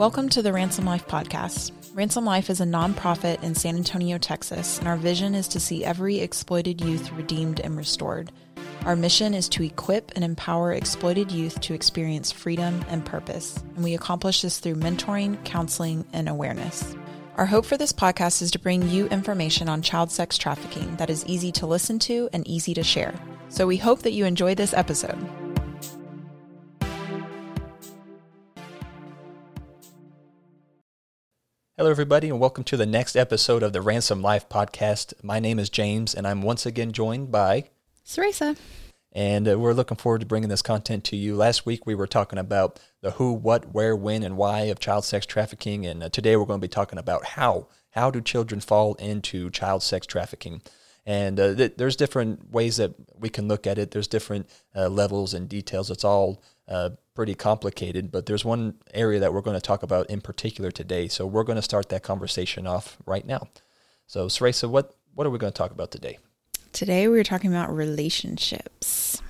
Welcome to the Ransom Life podcast. Ransom Life is a nonprofit in San Antonio, Texas, and our vision is to see every exploited youth redeemed and restored. Our mission is to equip and empower exploited youth to experience freedom and purpose, and we accomplish this through mentoring, counseling, and awareness. Our hope for this podcast is to bring you information on child sex trafficking that is easy to listen to and easy to share. So we hope that you enjoy this episode. Hello, everybody, and welcome to the next episode of the Ransom Life podcast. My name is James, and I'm once again joined by Sarasa. And uh, we're looking forward to bringing this content to you. Last week we were talking about the who, what, where, when, and why of child sex trafficking, and uh, today we're going to be talking about how. How do children fall into child sex trafficking? And uh, th- there's different ways that we can look at it. There's different uh, levels and details. It's all uh, pretty complicated, but there's one area that we're going to talk about in particular today. So we're going to start that conversation off right now. So, Sarasa, what, what are we going to talk about today? Today we're talking about relationships.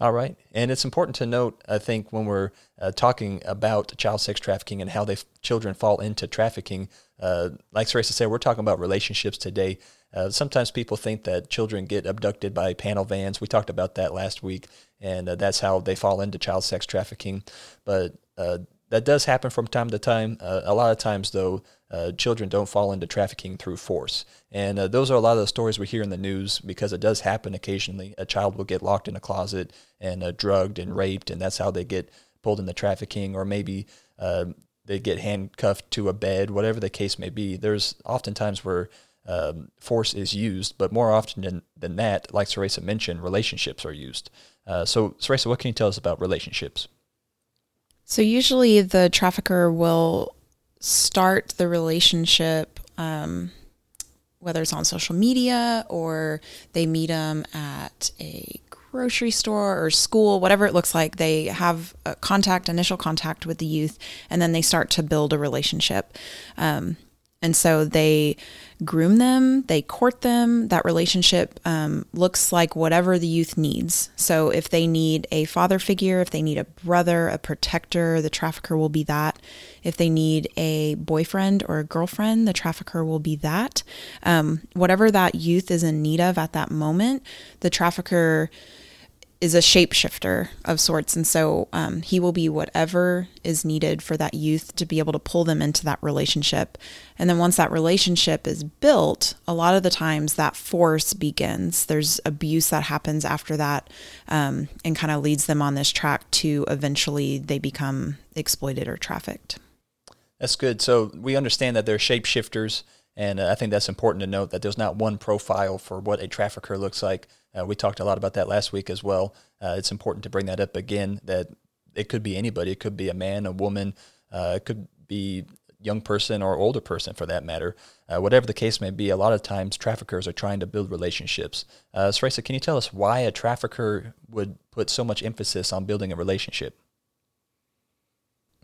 All right. And it's important to note, I think, when we're uh, talking about child sex trafficking and how they children fall into trafficking, uh, like Sarasa said, we're talking about relationships today. Uh, sometimes people think that children get abducted by panel vans. We talked about that last week, and uh, that's how they fall into child sex trafficking. But uh, that does happen from time to time. Uh, a lot of times, though, uh, children don't fall into trafficking through force. And uh, those are a lot of the stories we hear in the news because it does happen occasionally. A child will get locked in a closet and drugged and raped, and that's how they get pulled into trafficking, or maybe they get handcuffed to a bed, whatever the case may be. There's oftentimes where um, force is used, but more often than, than that, like Sarasa mentioned, relationships are used. Uh, so, Sarasa, what can you tell us about relationships? So, usually the trafficker will start the relationship, um, whether it's on social media or they meet them at a grocery store or school, whatever it looks like, they have contact, initial contact with the youth, and then they start to build a relationship. Um, and so they groom them, they court them. That relationship um, looks like whatever the youth needs. So if they need a father figure, if they need a brother, a protector, the trafficker will be that. If they need a boyfriend or a girlfriend, the trafficker will be that. Um, whatever that youth is in need of at that moment, the trafficker is a shapeshifter of sorts. And so um, he will be whatever is needed for that youth to be able to pull them into that relationship. And then once that relationship is built, a lot of the times that force begins. There's abuse that happens after that um, and kind of leads them on this track to eventually they become exploited or trafficked. That's good. So we understand that they're shapeshifters. And uh, I think that's important to note that there's not one profile for what a trafficker looks like uh, we talked a lot about that last week as well. Uh, it's important to bring that up again that it could be anybody. It could be a man, a woman, uh, it could be young person or older person for that matter. Uh, whatever the case may be, a lot of times traffickers are trying to build relationships. Uh, can you tell us why a trafficker would put so much emphasis on building a relationship?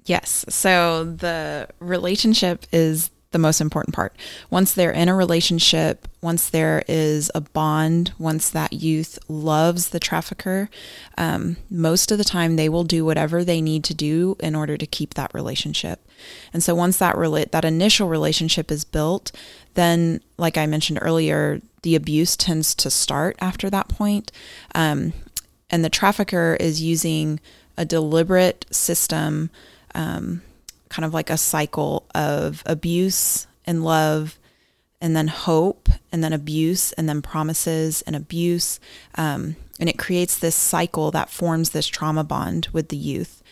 Yes. So the relationship is the most important part. Once they're in a relationship, once there is a bond, once that youth loves the trafficker, um, most of the time they will do whatever they need to do in order to keep that relationship. And so once that rela- that initial relationship is built, then, like I mentioned earlier, the abuse tends to start after that point. Um, and the trafficker is using a deliberate system. Um, kind of like a cycle of abuse and love and then hope and then abuse and then promises and abuse. Um, and it creates this cycle that forms this trauma bond with the youth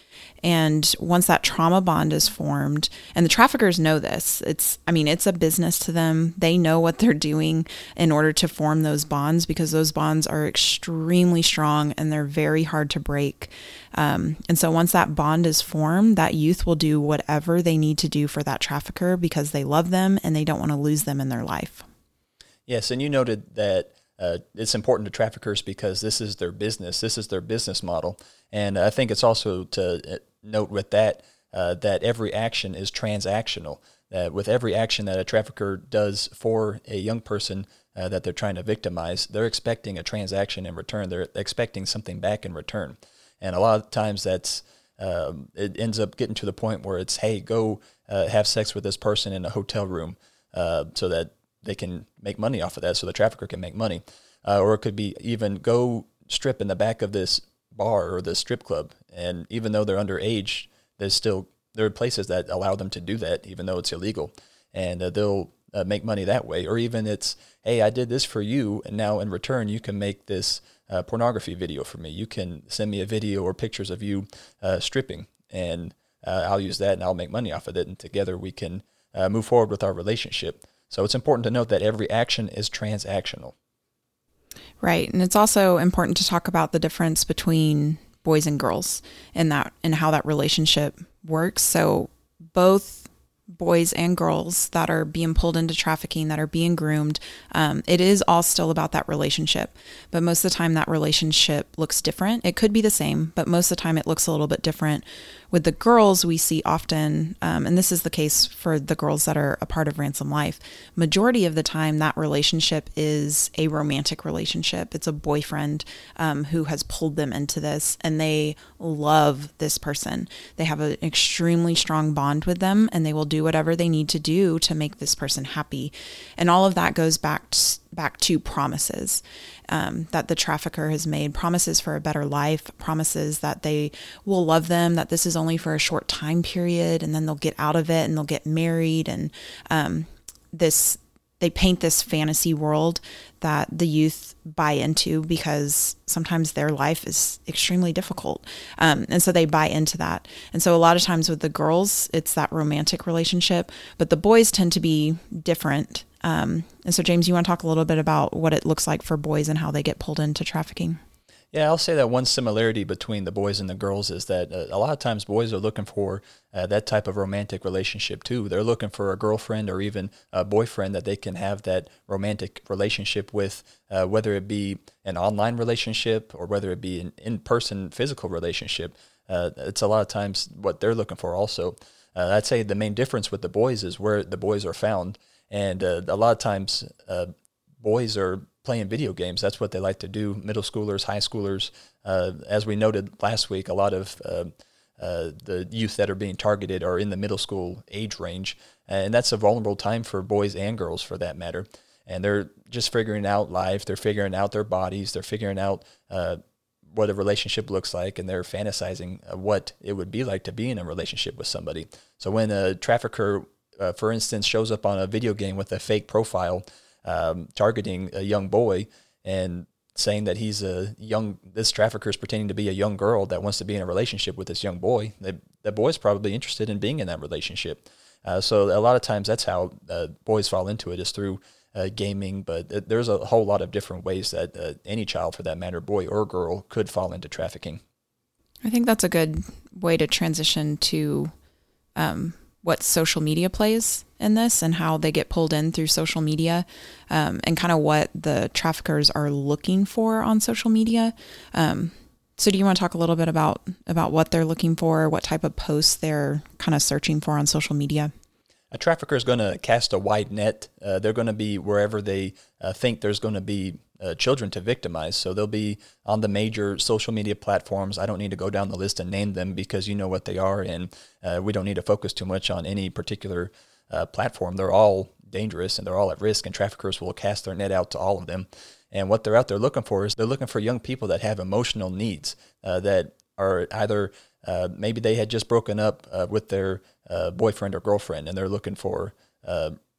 and once that trauma bond is formed, and the traffickers know this, it's, I mean, it's a business to them. They know what they're doing in order to form those bonds because those bonds are extremely strong and they're very hard to break. Um, and so once that bond is formed, that youth will do whatever they need to do for that trafficker because they love them and they don't want to lose them in their life. Yes, and you noted that uh, it's important to traffickers because this is their business. This is their business model, and I think it's also to note with that uh, that every action is transactional. With every action that a trafficker does for a young person uh, that they're trying to victimize, they're expecting a transaction in return. They're expecting something back in return, and a lot of times that's um, it ends up getting to the point where it's, hey, go uh, have sex with this person in a hotel room uh, so that they can make money off of that, so the trafficker can make money. Uh, or it could be even go strip in the back of this bar or the strip club. And even though they're underage, there's still there are places that allow them to do that, even though it's illegal, and uh, they'll uh, make money that way. Or even it's, hey, I did this for you, and now in return you can make this uh, pornography video for me. You can send me a video or pictures of you uh, stripping, and uh, I'll use that and I'll make money off of it, and together we can uh, move forward with our relationship. So it's important to note that every action is transactional. Right. And it's also important to talk about the difference between boys and girls and that and how that relationship works. So both boys and girls that are being pulled into trafficking, that are being groomed, um, it is all still about that relationship. But most of the time, that relationship looks different. It could be the same, but most of the time, it looks a little bit different with the girls, we see often, um, and this is the case for the girls that are a part of Ransom Life, majority of the time that relationship is a romantic relationship. It's a boyfriend um, who has pulled them into this and they love this person. They have an extremely strong bond with them and they will do whatever they need to do to make this person happy. And all of that goes back to, back to promises um, that the trafficker has made promises for a better life, promises that they will love them, that this is only for a short time period, and then they'll get out of it and they'll get married. And um, this, they paint this fantasy world that the youth buy into because sometimes their life is extremely difficult. Um, and so they buy into that. And so a lot of times with the girls, it's that romantic relationship, but the boys tend to be different um, and so, James, you want to talk a little bit about what it looks like for boys and how they get pulled into trafficking? Yeah, I'll say that one similarity between the boys and the girls is that uh, a lot of times boys are looking for uh, that type of romantic relationship too. They're looking for a girlfriend or even a boyfriend that they can have that romantic relationship with, uh, whether it be an online relationship or whether it be an in person physical relationship. Uh, it's a lot of times what they're looking for also. Uh, I'd say the main difference with the boys is where the boys are found. And uh, a lot of times, boys are playing video games. That's what they like to do. Middle schoolers, high schoolers. Uh, as we noted last week, a lot of uh, uh, the youth that are being targeted are in the middle school age range, and that's a vulnerable time for boys and girls, for that matter. And they're just figuring out life. They're figuring out their bodies. They're figuring out uh, what a relationship looks like, and they're fantasizing what it would be like to be in a relationship with somebody. So when a trafficker uh, for instance, shows up on a video game with a fake profile um, targeting a young boy and saying that he's a young, this trafficker is pretending to be a young girl that wants to be in a relationship with this young boy, that the boy's probably interested in being in that relationship. Uh, so a lot of times that's how uh, boys fall into it is through uh, gaming, but there's a whole lot of different ways that uh, any child, for that matter, boy or girl, could fall into trafficking. I think that's a good way to transition to um, what social media plays in this and how they get pulled in through social media um, and kind of what the traffickers are looking for on social media. Um, so do you want to talk a little bit about about what they're looking for, what type of posts they're kind of searching for on social media? A trafficker is going to cast a wide net. Uh, they're going to be wherever they uh, think there's going to be uh, children to victimize. So they'll be on the major social media platforms. I don't need to go down the list and name them because you know what they are, and uh, we don't need to focus too much on any particular uh, platform. They're all dangerous and they're all at risk, and traffickers will cast their net out to all of them. And what they're out there looking for is they're looking for young people that have emotional needs uh, that are either uh, maybe they had just broken up uh, with their boyfriend or girlfriend, and they're looking for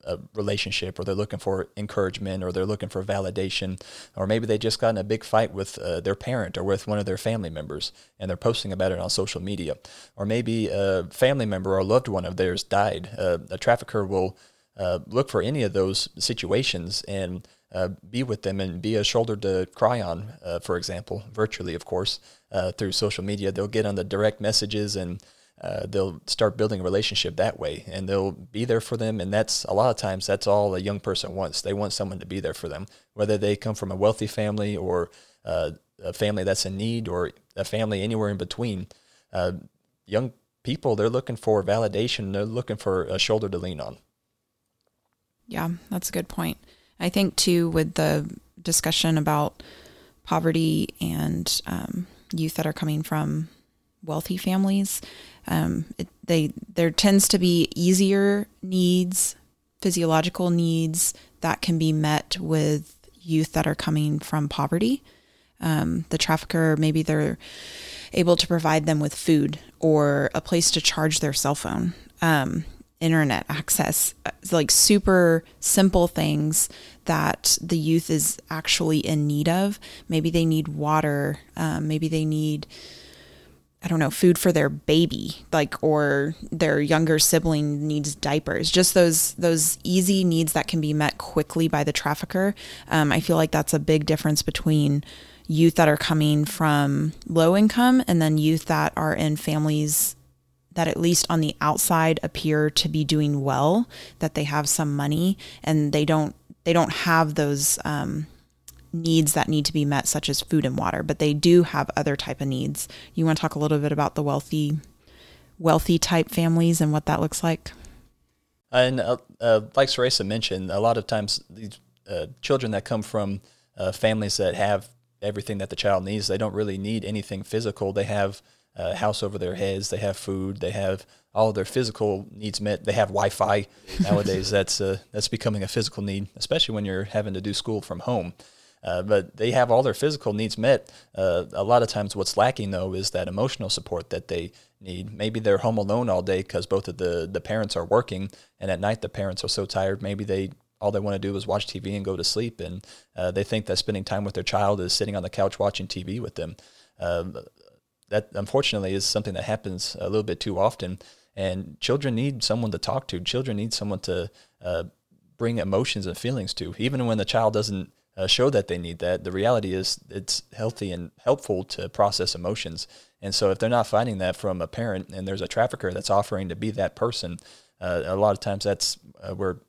a relationship or they're looking for encouragement or they're looking for validation or maybe they just got in a big fight with uh, their parent or with one of their family members and they're posting about it on social media or maybe a family member or a loved one of theirs died uh, a trafficker will uh, look for any of those situations and uh, be with them and be a shoulder to cry on, uh, for example, virtually, of course, uh, through social media. They'll get on the direct messages and uh, they'll start building a relationship that way and they'll be there for them and that's a lot of times that's all a young person wants. They want someone to be there for them whether they come from a wealthy family or uh, a family that's in need or a family anywhere in between. Uh, young people they're looking for validation. They're looking for a shoulder to lean on. Yeah that's a good point. I think too with the discussion about poverty and um, youth that are coming from wealthy families. Um, it, they there tends to be easier needs, physiological needs that can be met with youth that are coming from poverty. Um, the trafficker maybe they're able to provide them with food or a place to charge their cell phone, um, internet access, like super simple things that the youth is actually in need of. Maybe they need water. Um, maybe they need, I don't know, food for their baby, like, or their younger sibling needs diapers. Just those those easy needs that can be met quickly by the trafficker. Um, I feel like that's a big difference between youth that are coming from low income and then youth that are in families that at least on the outside appear to be doing well that they have some money and they don't they don't have those um, needs that need to be met, such as food and water, but they do have other type of needs. You want to talk a little bit about the wealthy, wealthy type families and what that looks like? And uh, uh, like Sarasa mentioned, a lot of times these uh, children that come from uh, families that have everything that the child needs, they don't really need anything physical. They have a house over their heads, they have food, they have all their physical needs met. They have Wi-Fi nowadays. that's uh, that's becoming a physical need, especially when you're having to do school from home. Uh, but they have all their physical needs met. Uh, a lot of times, what's lacking though is that emotional support that they need. Maybe they're home alone all day because both of the the parents are working, and at night the parents are so tired. Maybe they all they want to do is watch TV and go to sleep, and uh, they think that spending time with their child is sitting on the couch watching TV with them. Um, that unfortunately is something that happens a little bit too often. And children need someone to talk to. Children need someone to uh, bring emotions and feelings to. Even when the child doesn't uh, show that they need that, the reality is it's healthy and helpful to process emotions. And so if they're not finding that from a parent and there's a trafficker that's offering to be that person, uh, a lot of times that's uh, where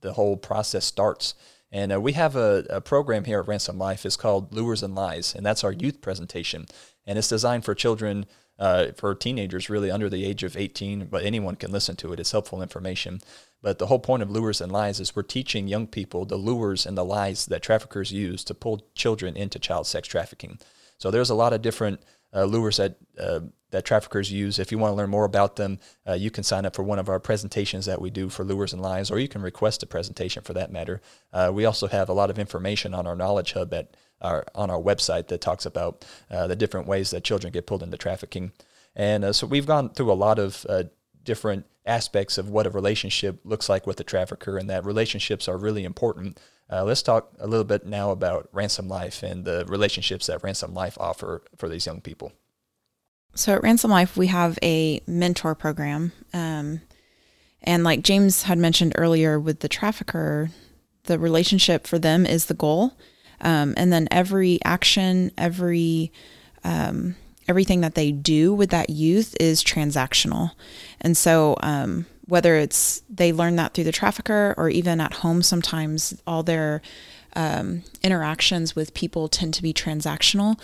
the whole process starts. And uh, we have a, a, program here at Ransom Life. It's called Lures and Lies, and that's our youth presentation. And it's designed for children uh, for teenagers really under the age of 18, but anyone can listen to it. It's helpful information. But the whole point of Lures and Lies is we're teaching young people the lures and the lies that traffickers use to pull children into child sex trafficking. So there's a lot of different uh, lures that uh, that traffickers use. If you want to learn more about them, uh, you can sign up for one of our presentations that we do for lures and lies, or you can request a presentation for that matter. Uh, we also have a lot of information on our Knowledge Hub at our, on our website that talks about uh, the different ways that children get pulled into trafficking. And uh, so we've gone through a lot of uh, different aspects of what a relationship looks like with a trafficker, and that relationships are really important. Uh, let's talk a little bit now about Ransom Life and the relationships that Ransom Life offer for these young people. So at Ransom Life, we have a mentor program. Um, and like James had mentioned earlier with the trafficker, the relationship for them is the goal. Um, and then every action, every um, everything that they do with that youth is transactional. And so um, whether it's they learn that through the trafficker or even at home, sometimes all their um, interactions with people tend to be transactional.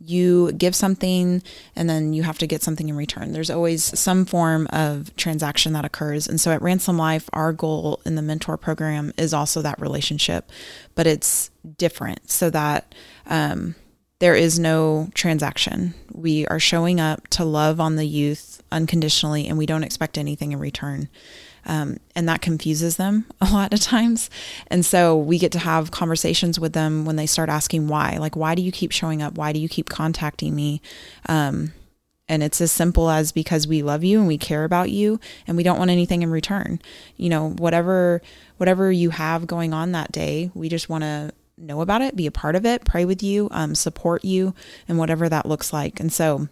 You give something and then you have to get something in return. There's always some form of transaction that occurs. And so at Ransom Life, our goal in the mentor program is also that relationship, but it's different so that um, there is no transaction. We are showing up to love on the youth unconditionally and we don't expect anything in return. Um, and that confuses them a lot of times. And so we get to have conversations with them when they start asking why. Like, why do you keep showing up? Why do you keep contacting me? Um, and it's as simple as because we love you and we care about you and we don't want anything in return. You know, whatever whatever you have going on that day, we just want to know about it, be a part of it, pray with you, um, support you, and whatever that looks like. And so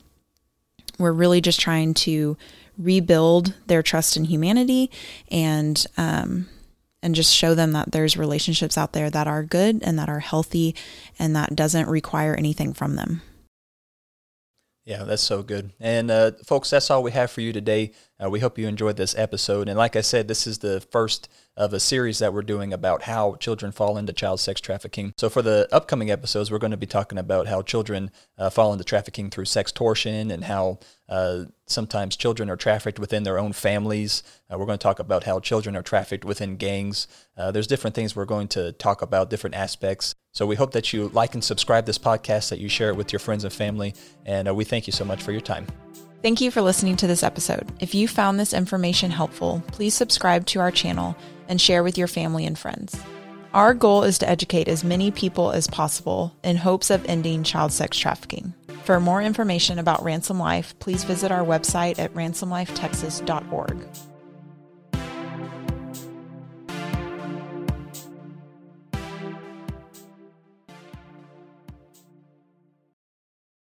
we're really just trying to rebuild their trust in humanity and um, and just show them that there's relationships out there that are good and that are healthy and that doesn't require anything from them. Yeah, that's so good. And uh, folks, that's all we have for you today. Uh, we hope you enjoyed this episode. And like I said, this is the first of a series that we're doing about how children fall into child sex trafficking. So for the upcoming episodes, we're going to be talking about how children uh, fall into trafficking through sextortion and how uh, sometimes children are trafficked within their own families. Uh, we're going to talk about how children are trafficked within gangs. Uh, there's different things we're going to talk about, different aspects So we hope that you like and subscribe this podcast, that you share it with your friends and family, and uh, we thank you so much for your time. Thank you for listening to this episode. If you found this information helpful, please subscribe to our channel and share with your family and friends. Our goal is to educate as many people as possible in hopes of ending child sex trafficking. For more information about Ransom Life, please visit our website at ransomlifetexas.org.